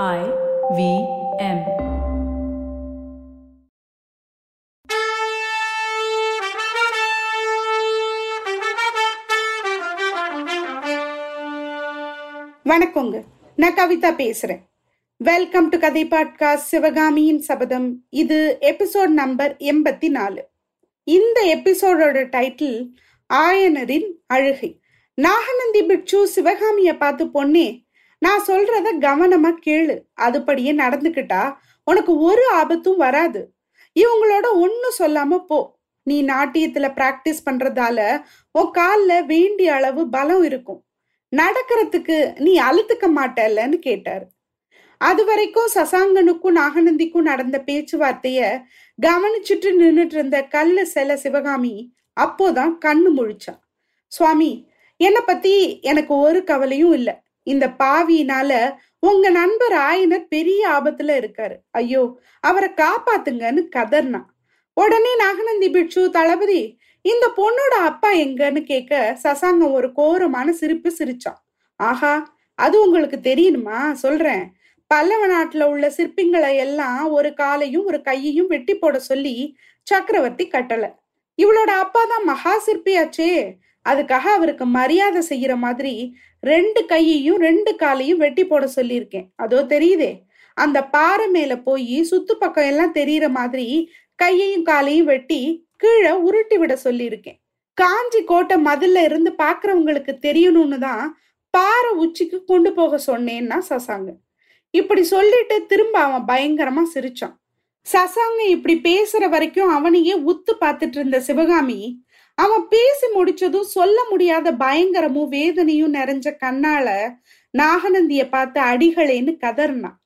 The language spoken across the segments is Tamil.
I V M. வணக்கங்க. நான் கவிதா பேசுறேன். வெல்கம் டு கதை பாட்காஸ்ட் சிவகாமியின் சபதம். இது எபிசோட் நம்பர் எண்பத்தி நாலு இந்த எபிசோடோட டைட்டில் ஆயனரின் அழுகை. நாகநந்தி பிட்சு சிவகாமிய பார்த்து பொண்ணே நான் சொல்றத கவனமா கேளு. அதுபடியே நடந்துக்கிட்டா உனக்கு ஒரு ஆபத்தும் வராது. இவங்களோட ஒன்னும் சொல்லாம போ. நீ நாட்டியத்துல பிராக்டிஸ் பண்றதால உன் கால்ல வேண்டிய அளவு பலம் இருக்கும். நடக்கிறதுக்கு நீ அழுத்துக்க மாட்டல்லன்னு கேட்டாரு. அது வரைக்கும் சசாங்கனுக்கும் நாகநந்திக்கும் நடந்த பேச்சுவார்த்தைய கவனிச்சுட்டு நின்றுட்டு இருந்த கல்லு செல சிவகாமி அப்போதான் கண்ணு முழிச்சான் சுவாமி என்னை பத்தி எனக்கு ஒரு கவலையும் இல்லை. இந்த பாவியினால உங்க நண்பர் ஆயனர் பெரிய ஆபத்துல இருக்காரு. ஐயோ அவரை காப்பாத்துங்கன்னு கதர்னா. உடனே நாகநந்தி பிட்சு தளபதி இந்த பொண்ணோட அப்பா எங்கன்னு கேட்க சசாங்கம் ஒரு கோரமான சிரிப்பு சிரிச்சான். ஆஹா அது உங்களுக்கு தெரியணுமா? சொல்றேன். பல்லவ நாட்டுல உள்ள சிற்பிங்களை எல்லாம் ஒரு காலையும் ஒரு கையையும் வெட்டி போட சொல்லி சக்கரவர்த்தி கட்டளை இவளோட அப்பா தான் மகா சிற்பியாச்சே அதுக்காக அவருக்கு மரியாதை செய்யற மாதிரி ரெண்டு கையையும் ரெண்டு காலையும் வெட்டி போட சொல்லியிருக்கேன். அதோ தெரியுதே. அந்த பாறை மேல போய் சுத்து பக்கம் எல்லாம் தெரியற மாதிரி கையையும் காலையும் வெட்டி கீழே உருட்டி விட சொல்லியிருக்கேன். காஞ்சி கோட்டை மதில்ல இருந்து பாக்குறவங்களுக்கு தெரியணும்னு தான் பாறை உச்சிக்கு கொண்டு போக சொன்னேன்னா சசாங்க. இப்படி சொல்லிட்டு திரும்ப அவன் பயங்கரமா சிரிச்சான். சசாங்க இப்படி பேசுற வரைக்கும் அவனையே உத்து பார்த்துட்டு இருந்த சிவகாமி அவன் பேசி முடிச்சதும் சொல்ல முடியாத பயங்கரமும் வேதனையும் நிறைஞ்ச கண்ணால நாகநந்திய பார்த்து அடிகளேன்னு கதறினான்.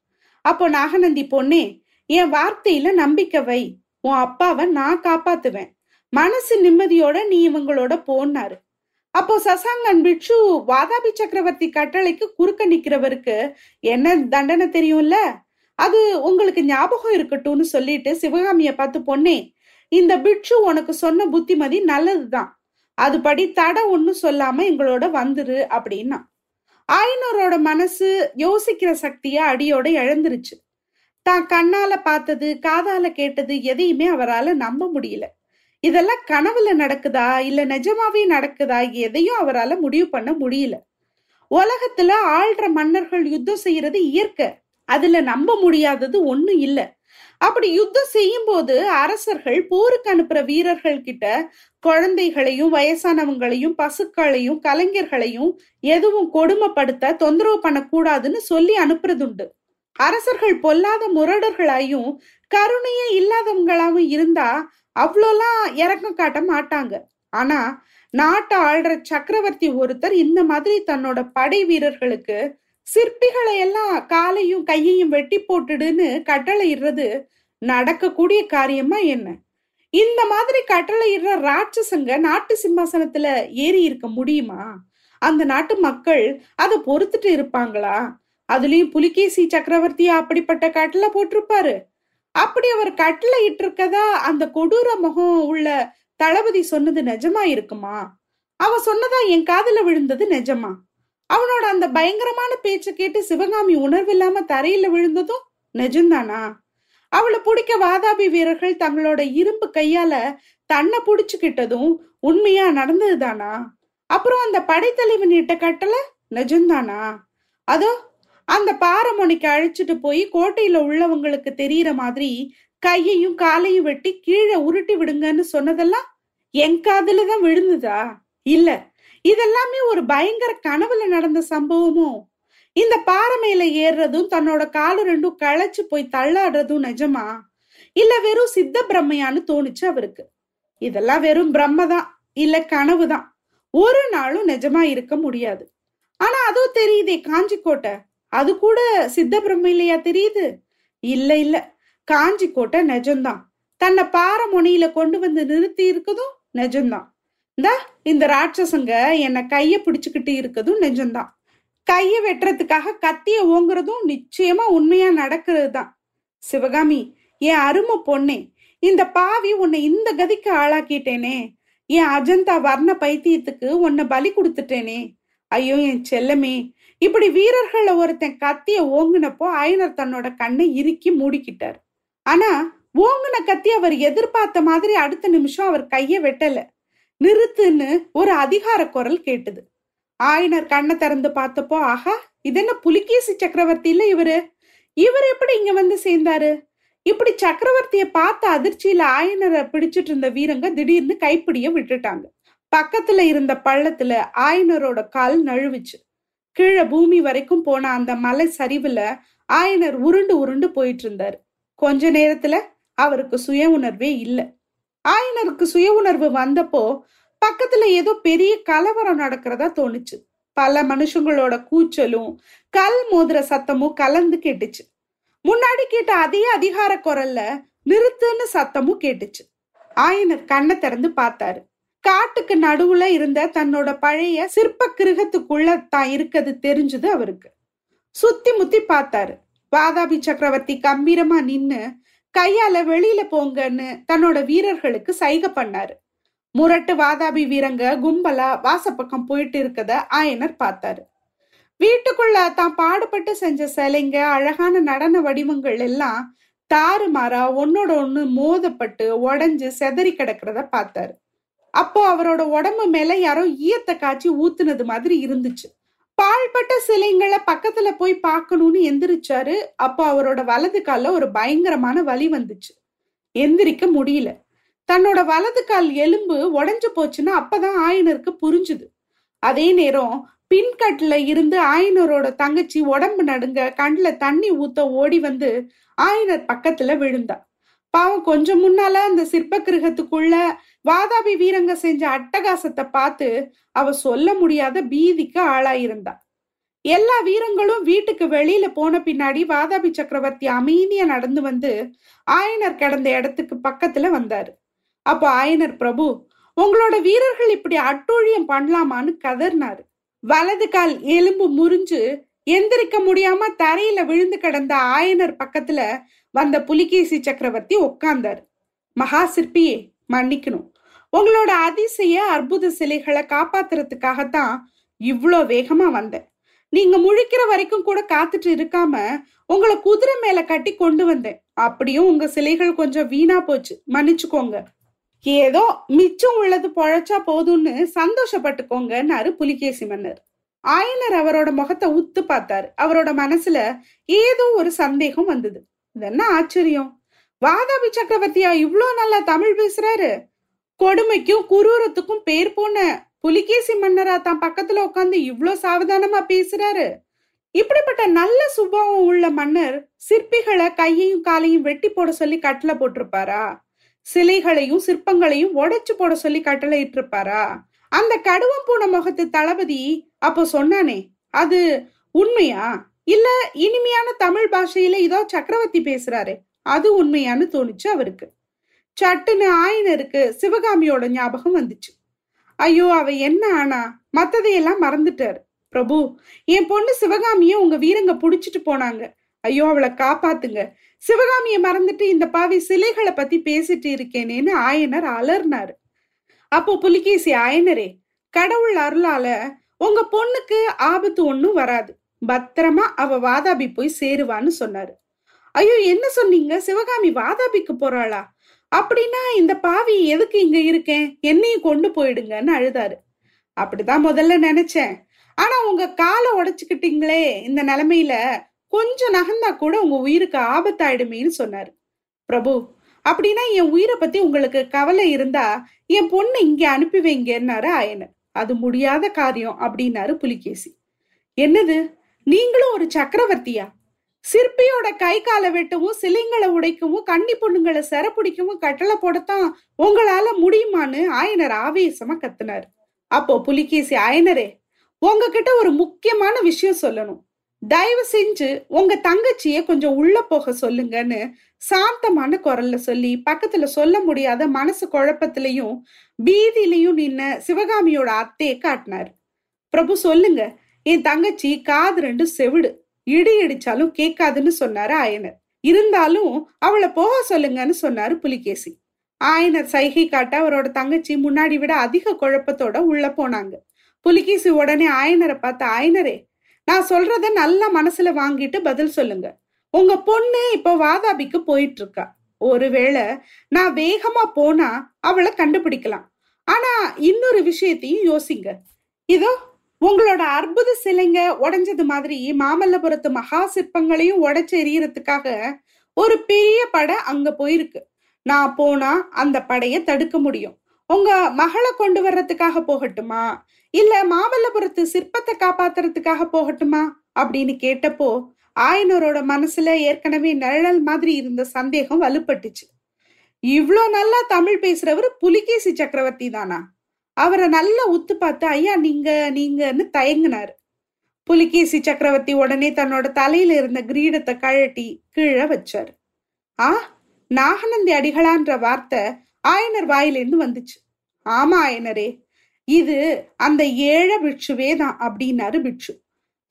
அப்போ நாகநந்தி பொண்ணே என் வார்த்தையில நம்பிக்கை வை. உன் அப்பாவை நான் காப்பாத்துவேன். மனசு நிம்மதியோட நீ இவங்களோட போனாரு அப்போ சசாங்கன் பிட்சு வாதாபி சக்கரவர்த்தி கட்டளைக்கு குறுக்க நிக்கிறவருக்கு என்ன தண்டனை தெரியும்ல? அது உங்களுக்கு ஞாபகம் இருக்கட்டும்னு சொல்லிட்டு சிவகாமிய பார்த்து பொண்ணே இந்த பிட்சு உனக்கு சொன்ன புத்திமதி நல்லதுதான். அதுபடி தடை ஒன்னும் சொல்லாம எங்களோட வந்துரு அப்படின்னா. ஆயனரோட மனசு யோசிக்கிற சக்திய அடியோட இழந்துருச்சு. தான் கண்ணால பார்த்தது காதால கேட்டது எதையுமே அவரால நம்ப முடியல. இதெல்லாம் கனவுல நடக்குதா இல்ல நிஜமாவே நடக்குதா எதையும் அவரால முடிவு பண்ண முடியல. உலகத்துல ஆள்ற மன்னர்கள் யுத்தம் செய்யறது இயற்கை. அதுல நம்ப முடியாதது ஒண்ணும் இல்லை. அப்படி யுத்தம் செய்யும் போது அரசர்கள் போருக்கு அனுப்புற வீரர்கள் கிட்ட குழந்தைகளையும் வயசானவங்களையும் பசுக்களையும் கலைஞர்களையும் எதுவும் கொடுமைப்படுத்த தொந்தரவு பண்ணக்கூடாதுன்னு சொல்லி அனுப்புறதுண்டு. அரசர்கள் பொல்லாத முரடர்களாயும் கருணையே இல்லாதவங்களாவும் இருந்தா அவ்வளோலாம் இறக்கம் காட்ட மாட்டாங்க. ஆனா நாட்டை ஆள்ற சக்கரவர்த்தி ஒருத்தர் இந்த மாதிரி தன்னோட படை வீரர்களுக்கு சிற்பிகளை எல்லாம் காலையும் கையையும் வெட்டி போட்டுடுன்னு கட்டளை இடுறது நடக்கக்கூடிய காரியமா என்ன? இந்த மாதிரி கட்டளை இடுற ராட்சசங்க நாட்டு சிம்மாசனத்துல ஏறி இருக்க முடியுமா? அந்த நாட்டு மக்கள் அதை பொறுத்துட்டு இருப்பாங்களா? அதுலயும் புலிகேசி சக்கரவர்த்தி அப்படிப்பட்ட கட்டளை போட்டிருப்பாரு. அப்படி அவர் கட்டளை இட்டிருக்கதா அந்த கொடூர முகம் உள்ள தளபதி சொன்னது நிஜமா இருக்குமா? அவ சொன்னதா என் காதல விழுந்தது நிஜமா? அவனோட அந்த பயங்கரமான பேச்சு கேட்டு சிவகாமி உணர்வில்லாம தரையில விழுந்ததும் நிஜம்தானா? அவளை பிடிக்க வாதாபி வீரர்கள் தங்களோட இரும்பு கையால தன்னை புடிச்சுக்கிட்டதும் உண்மையா நடந்ததுதானா? அப்புறம் அந்த படைத்தலைவன் இட்ட கட்டளை நிஜம்தானா? அதோ அந்த பாரமுனைக்கு அழைச்சிட்டு போய் கோட்டையில உள்ளவங்களுக்கு தெரியற மாதிரி கையையும் காலையும் வெட்டி கீழே உருட்டி விடுங்கன்னு சொன்னதெல்லாம் என் காதுல தான் விழுந்துதா? இல்ல இதெல்லாமே ஒரு பயங்கர கனவுல நடந்த சம்பவமோ? இந்த பாறை மேல ஏறுறதும் தன்னோட காலு ரெண்டும் களைச்சு போய் தள்ளாடுறதும் நிஜமா? இல்ல வெறும் சித்த பிரம்மையான்னு தோணுச்சு அவருக்கு? இதெல்லாம் வெறும் பிரம்மதான் இல்ல கனவுதான் ஒரு நாளும் நிஜமா இருக்க முடியாது. ஆனா அதுவும் தெரியுதே காஞ்சிக்கோட்டை. அது கூட சித்த பிரம்மையிலையா தெரியுது? இல்ல இல்ல. காஞ்சிக்கோட்டை நிஜம்தான். தன்னை பாறை முனையில கொண்டு வந்து நிறுத்தி இருக்கதும் நிஜம்தான். இந்த இந்த ராட்சசங்க என்னை கைய பிடிச்சுக்கிட்டு இருக்கதும் நிஜம்தான் கைய வெட்டுறதுக்காக கத்திய ஓங்குறதும் நிச்சயமா உண்மையா நடக்கிறது தான் சிவகாமி என் அருமை பொண்ணே இந்த பாவி உன்னை இந்த கதிக்கு ஆளாக்கிட்டேனே. என் அஜந்தா வர்ண பைத்தியத்துக்கு உன்னை பலி கொடுத்துட்டேனே. ஐயோ என் செல்லமே இப்படி வீரர்கள்ல ஒருத்தன் கத்திய ஓங்குனப்போ ஐயனர் தன்னோட கண்ணை இறுக்கி மூடிக்கிட்டார். ஆனா ஓங்குன கத்தி அவர் எதிர்பார்த்த மாதிரி அடுத்த நிமிஷம் அவர் கைய வெட்டல. நிறுத்துன்னு ஒரு அதிகார குரல் கேட்டது. ஆயனர் கண்ணை திறந்து பார்த்தப்போ ஆஹா இது என்ன புலிகேசி சக்கரவர்த்தி இல்ல இவரு? இவர் எப்படி இங்க வந்து சேர்ந்தாரு? இப்படி சக்கரவர்த்திய பார்த்த அதிர்ச்சியில ஆயனரை பிடிச்சிட்டு இருந்த வீரங்க திடீர்னு கைப்பிடிய விட்டுட்டாங்க. பக்கத்துல இருந்த பள்ளத்துல ஆயனரோட கால் நழுவுச்சு. கீழே பூமி வரைக்கும் போன அந்த மலை சரிவுல ஆயனர் உருண்டு உருண்டு போயிட்டு இருந்தாரு. கொஞ்ச நேரத்துல அவருக்கு சுய உணர்வே இல்லை. ஆயனருக்கு சுய உணர்வு வந்தப்போ பக்கத்துல ஏதோ பெரிய கலவரம் நடக்கிறதா தோணுச்சு. பல மனுஷங்களோட கூச்சலும் கல் மோதிர சத்தமும் கலந்து கேட்டுச்சு. முன்னாடி கேட்ட அதே அதிகார குரல்ல நிறுத்துன்னு சத்தமும் கேட்டுச்சு. ஆயனர் கண்ணை திறந்து பார்த்தாரு. காட்டுக்கு நடுவுல இருந்த தன்னோட பழைய சிற்ப கிரகத்துக்குள்ள தான் இருக்கிறது தெரிஞ்சது அவருக்கு. சுத்தி முத்தி பார்த்தாரு. வாதாபி சக்கரவர்த்தி கம்பீரமா நின்னு கையால வெளியில போங்கன்னு தன்னோட வீரர்களுக்கு சைகை பண்ணாரு. முரட்டு வாதாபி வீரங்க கும்பலா வாசப்பக்கம் போயிட்டு இருக்கத ஆயனர் பார்த்தாரு. வீட்டுக்குள்ள தான் பாடுபட்டு செஞ்ச சிலைங்க அழகான நடன வடிவங்கள் எல்லாம் தாறுமாறா ஒன்னோட ஒண்ணு மோதப்பட்டு உடஞ்சு செதறி கிடக்கிறத பார்த்தாரு. அப்போ அவரோட உடம்பு மேல யாரோ ஈயத்தை காய்ச்சி ஊத்துனது மாதிரி இருந்துச்சு. பாழ்பட்ட சிலைங்களை பக்கத்துல போய் பார்க்கணும்னு எந்திரிச்சாரு. அப்போ அவரோட வலது கால ஒரு பயங்கரமான வலி வந்துச்சு. எந்திரிக்க முடியல. தன்னோட வலது கால் எலும்பு உடஞ்சு போச்சுன்னா அப்பதான் ஆயனருக்கு புரிஞ்சுது. அதே நேரம் பின்கட்ல இருந்து ஆயனரோட தங்கச்சி உடம்பு நடுங்க கண்ணில் தண்ணி ஊத்த ஓடி வந்து ஆயனர் பக்கத்துல விழுந்தா. பாவம் கொஞ்சம் முன்னால அந்த சிற்ப கிரகத்துக்குள்ள வாதாபி வீரங்க செஞ்ச அட்டகாசத்தை பார்த்து அவ சொல்ல முடியாத பீதிக்கு ஆளாயிருந்தா. எல்லா வீரங்களும் வீட்டுக்கு வெளியில போன பின்னாடி வாதாபி சக்கரவர்த்தி அமைதியா நடந்து வந்து ஆயனர் கிடந்த இடத்துக்கு பக்கத்துல வந்தாரு. அப்போ ஆயனர் பிரபு உங்களோட வீரர்கள் இப்படி அட்டூழியம் பண்ணலாமான்னு கதர்னாரு வலது கால் எலும்பு முறிஞ்சு எந்திரிக்க முடியாம தரையில விழுந்து கிடந்த ஆயனர் பக்கத்துல வந்த புலிகேசி சக்கரவர்த்தி உட்கார்ந்தாரு மகா சிற்பியே மன்னிக்கணும். உங்களோட அதிசய அற்புத சிலைகளை காப்பாத்துறதுக்காகத்தான் இவ்வளோ வேகமா வந்தேன். நீங்க முழிக்கிற வரைக்கும் கூட காத்துட்டு இருக்காம உங்களை குதிரை மேல கட்டி கொண்டு வந்தேன். அப்படியும் உங்க சிலைகள் கொஞ்சம் வீணா போச்சு. மன்னிச்சுக்கோங்க. ஏதோ மிச்சம் உள்ளது பொழைச்சா போதும்னு சந்தோஷப்பட்டுக்கோங்கன்னாரு புலிகேசி மன்னர். ஆயனர் அவரோட முகத்தை உத்து பார்த்தாரு. அவரோட மனசுல ஏதோ ஒரு சந்தேகம் வந்தது. இது என்ன ஆச்சரியம். வாதாபி சக்கரவர்த்தியா இவ்வளோ நல்லா தமிழ் பேசுறாரு. கொடுமைக்கும் குரூரத்துக்கும் பேர் போன புலிகேசி மன்னரா தான் பக்கத்துல உட்காந்து இவ்வளோ சாவதானமா பேசுறாரு? இப்படிப்பட்ட நல்ல சுபாவம் உள்ள மன்னர் சிற்பிகளை கையையும் காலையும் வெட்டி போட சொல்லி கட்டளை போட்டிருப்பாரா? சிலைகளையும் சிற்பங்களையும் உடைச்சு போட சொல்லி கட்டளை இட்டிருப்பாரா? அந்த கடுவம் பூன முகத்து தளபதி அப்போ சொன்னானே அது உண்மையா? இல்ல இனிமையான தமிழ் பாஷையில இதோ சக்கரவர்த்தி பேசுறாரு அது உண்மையான்னு தோணுச்சு அவருக்கு. சட்டுன்னு ஆயனருக்கு சிவகாமியோட ஞாபகம் வந்துச்சு. ஐயோ அவ என்ன ஆனா? மத்ததையெல்லாம் மறந்துட்டாரு. பிரபு என் பொண்ணு சிவகாமிய உங்க வீரங்க புடிச்சிட்டு போனாங்க. ஐயோ அவளை காப்பாத்துங்க. சிவகாமிய மறந்துட்டு இந்த பாவி சிலைகளை பத்தி பேசிட்டு இருக்கேனேன்னு ஆயனர் அலர்னாரு அப்போ புலிகேசி ஆயனரே கடவுள் அருளால உங்க பொண்ணுக்கு ஆபத்து ஒண்ணும் வராது. பத்திரமா அவ வாதாபி போய் சேருவான்னு சொன்னாரு. ஐயோ என்ன சொன்னீங்க? சிவகாமி வாதாபிக்கு போறாளா? அப்படின்னா இந்த பாவி எதுக்கு இங்க இருக்கேன்? என்னையும் கொண்டு போயிடுங்கன்னு அழுதாரு. அப்படிதான் முதல்ல நினைச்சேன். ஆனா உங்க காலை உடைச்சுக்கிட்டீங்களே இந்த நிலைமையில கொஞ்சம் நகர்ந்தா கூட உங்க உயிருக்கு ஆபத்தாயிடுமேன்னு சொன்னாரு. பிரபு அப்படின்னா என் உயிரை பத்தி உங்களுக்கு கவலை இருந்தா என் பொண்ணு இங்க அனுப்பி வைங்கன்னாரு ஆயனர். அது முடியாத காரியம் அப்படின்னாரு புலிகேசி. என்னது? நீங்களும் ஒரு சக்கரவர்த்தியா? சிற்பியோட கை காலை வெட்டவும் சிலைங்களை உடைக்கவும் கன்னி பொண்ணுங்களை சிறப்பிடிக்கவும் கட்டளை போடத்தான் உங்களால முடியுமான்னு ஆயனர் ஆவேசமா கத்துனாரு. அப்போ புலிகேசி ஆயனரே உங்ககிட்ட ஒரு முக்கியமான விஷயம் சொல்லணும். தயவு செஞ்சு உங்க தங்கச்சிய கொஞ்சம் உள்ள போக சொல்லுங்கன்னு சாந்தமான குரல்ல சொல்லி பக்கத்துல சொல்ல முடியாத மனசு குழப்பத்திலையும் பீதியிலையும் நின்ன சிவகாமியோட அத்தையை காட்டினார். பிரபு சொல்லுங்க. என் தங்கச்சி காது ரெண்டு செவிடு. இடி இடிச்சாலும் கேட்காதுன்னு சொன்னாரு ஆயனர். இருந்தாலும் அவளை போக சொல்லுங்கன்னு சொன்னாரு புலிகேசி. ஆயனர் சைகை காட்ட அவரோட தங்கச்சி முன்னாடி விட அதிக குழப்பத்தோட உள்ள போனாங்க. புலிகேசி உடனே ஆயனரை பார்த்து ஆயனரே நான் சொல்றத நல்லா மனசுல வாங்கிட்டு பதில் சொல்லுங்க. உங்க பொண்ணு இப்ப வாதாபிக்கு போயிட்டு இருக்கா ஒருவேளை நான் வேகமா போனா அவளை கண்டுபிடிக்கலாம். ஆனா இன்னொரு விஷயத்தையும் யோசிங்க. இதோ உங்களோட அற்புத சிலைங்க உடைஞ்சது மாதிரி மாமல்லபுரத்து மகா சிற்பங்களையும் உடைச்சு எறியறதுக்காக ஒரு பெரிய படை அங்க போயிருக்கு. நான் போனா அந்த படையை தடுக்க முடியும். உங்க மகளை கொண்டு வர்றதுக்காக போகட்டுமா? இல்ல மாமல்லபுரத்து சிற்பத்தை காப்பாத்துறதுக்காக போகட்டுமா? அப்படின்னு கேட்டப்போ ஆயனரோட மனசுல ஏற்கனவே நிழல் மாதிரி இருந்த சந்தேகம் வலுப்பட்டுச்சு. இவ்வளோ நல்லா தமிழ் பேசுறவர் புலிகேசி சக்கரவர்த்தி தானா? அவரை நல்லா உத்து பார்த்து ஐயா நீங்க நீங்கன்னு தயங்கினாரு. புலிகேசி சக்கரவர்த்தி உடனே தன்னோட தலையில இருந்த கிரீடத்தை கழட்டி கீழே வச்சாரு. ஆ நாகநந்தி அடிகளான்ற வார்த்தை ஆயனர் வாயிலிருந்து வந்துச்சு. ஆமா ஆயனரே இது அந்த ஏழ பிட்சுவே தான் அப்படின்னாரு பிட்சு.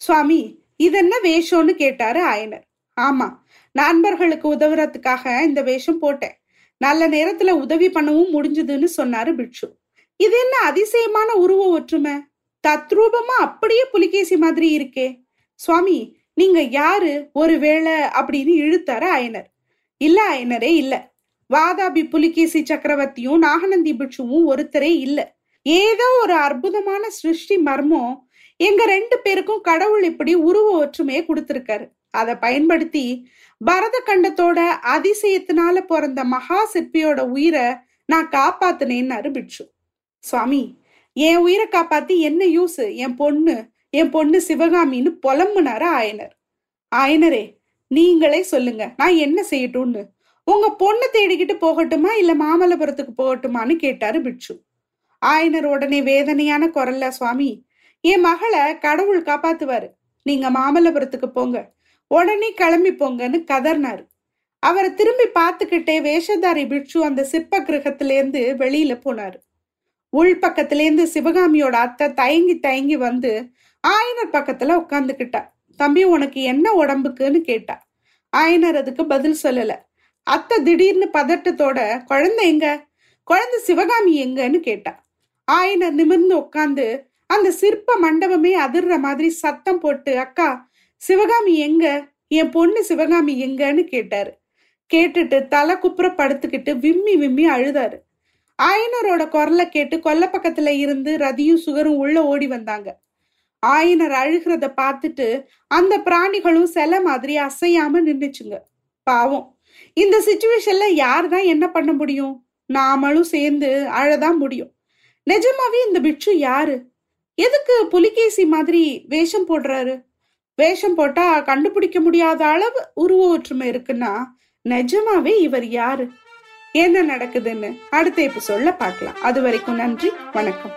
சுவாமி இதென்ன வேஷம்னு கேட்டாரு ஆயனர். ஆமா நண்பர்களுக்கு உதவுறதுக்காக இந்த வேஷம் போட்டேன். நல்ல நேரத்துல உதவி பண்ணவும் முடிஞ்சதுன்னு சொன்னாரு பிட்சு. இது என்ன அதிசயமான உருவ ஒற்றுமை? தத்ரூபமா அப்படியே புலிகேசி மாதிரி இருக்கே. சுவாமி நீங்க யாரு? ஒருவேளை அப்படின்னு இழுத்தாரு அயனர் இல்ல அயனரே இல்ல. வாதாபி புலிகேசி சக்கரவர்த்தியும் நாகநந்தி பிட்சுவும் ஒருத்தரே இல்ல. ஏதோ ஒரு அற்புதமான சிருஷ்டி மர்மம் எங்க ரெண்டு பேருக்கும் கடவுள் இப்படி உருவ ஒற்றுமையை கொடுத்திருக்காரு. அதை பயன்படுத்தி பரத கண்டத்தோட அதிசயத்தினால பிறந்த மகா சிற்பியோட உயிரை நான் காப்பாத்தினேன்னாரு பிட்சு சுவாமி என் உயிரை காப்பாத்தி என்ன யூஸ் என் பொண்ணு என் பொண்ணு சிவகாமின்னு புலம்புனாரு ஆயனர். ஆயனரே நீங்களே சொல்லுங்க நான் என்ன செய்யட்டும்னு? உங்க பொண்ணை தேடிக்கிட்டு போகட்டுமா இல்ல மாமல்லபுரத்துக்கு போகட்டுமான்னு கேட்டாரு பிட்சு ஆயனர் உடனே வேதனையான குரல்ல சுவாமி என் மகளை கடவுள் காப்பாத்துவாரு. நீங்க மாமல்லபுரத்துக்கு போங்க. உடனே கிளம்பி போங்கன்னு கதர்னாரு. அவரை திரும்பி பார்த்துக்கிட்டே வேஷதாரி பிட்சு அந்த சிற்ப கிரகத்திலேருந்து வெளியில போனாரு. உள் பக்கத்திலேருந்து சிவகாமியோட அத்தை தயங்கி தயங்கி வந்து ஆயனர் பக்கத்துல உட்காந்துக்கிட்டா தம்பி உனக்கு என்ன உடம்புக்குன்னு கேட்டா. ஆயனர் அதுக்கு பதில் சொல்லல. அத்தை திடீர்னு பதட்டத்தோட குழந்தை எங்க? குழந்தை சிவகாமி எங்கன்னு கேட்டா. ஆயனர் நிமிர்ந்து உட்காந்து அந்த சிற்ப மண்டபமே அதிர்ற மாதிரி சத்தம் போட்டு அக்கா சிவகாமி எங்க? என் பொண்ணு சிவகாமி எங்கன்னு கேட்டாரு. கேட்டுட்டு தலை குப்புற படுத்துக்கிட்டு விம்மி விம்மி அழுதாரு. ஆயனரோட குரலை கேட்டு கொல்ல பக்கத்துல இருந்து ரதியும் சுகரும் உள்ள ஓடி வந்தாங்க. ஆயனர் அழுகிறத பார்த்துட்டு அந்த பிராணிகளும் சில மாதிரி அசையாம நின்றுச்சுங்க பாவம். இந்த சுச்சுவேஷன்ல யார் தான் என்ன பண்ண முடியும்? நாமளும் சேர்ந்து அழதான் முடியும். நிஜமாவே இந்த பிட்சு யாரு? எதுக்கு புலிகேசி மாதிரி வேஷம் போடுறாரு? வேஷம் போட்டா கண்டுபிடிக்க முடியாத அளவு உருவ ஒற்றுமை இருக்குன்னா நிஜமாவே இவர் யாரு? என்ன நடக்குதுன்னு அடுத்த எபிசோட்ல பார்க்கலாம். அது வரைக்கும் நன்றி வணக்கம்.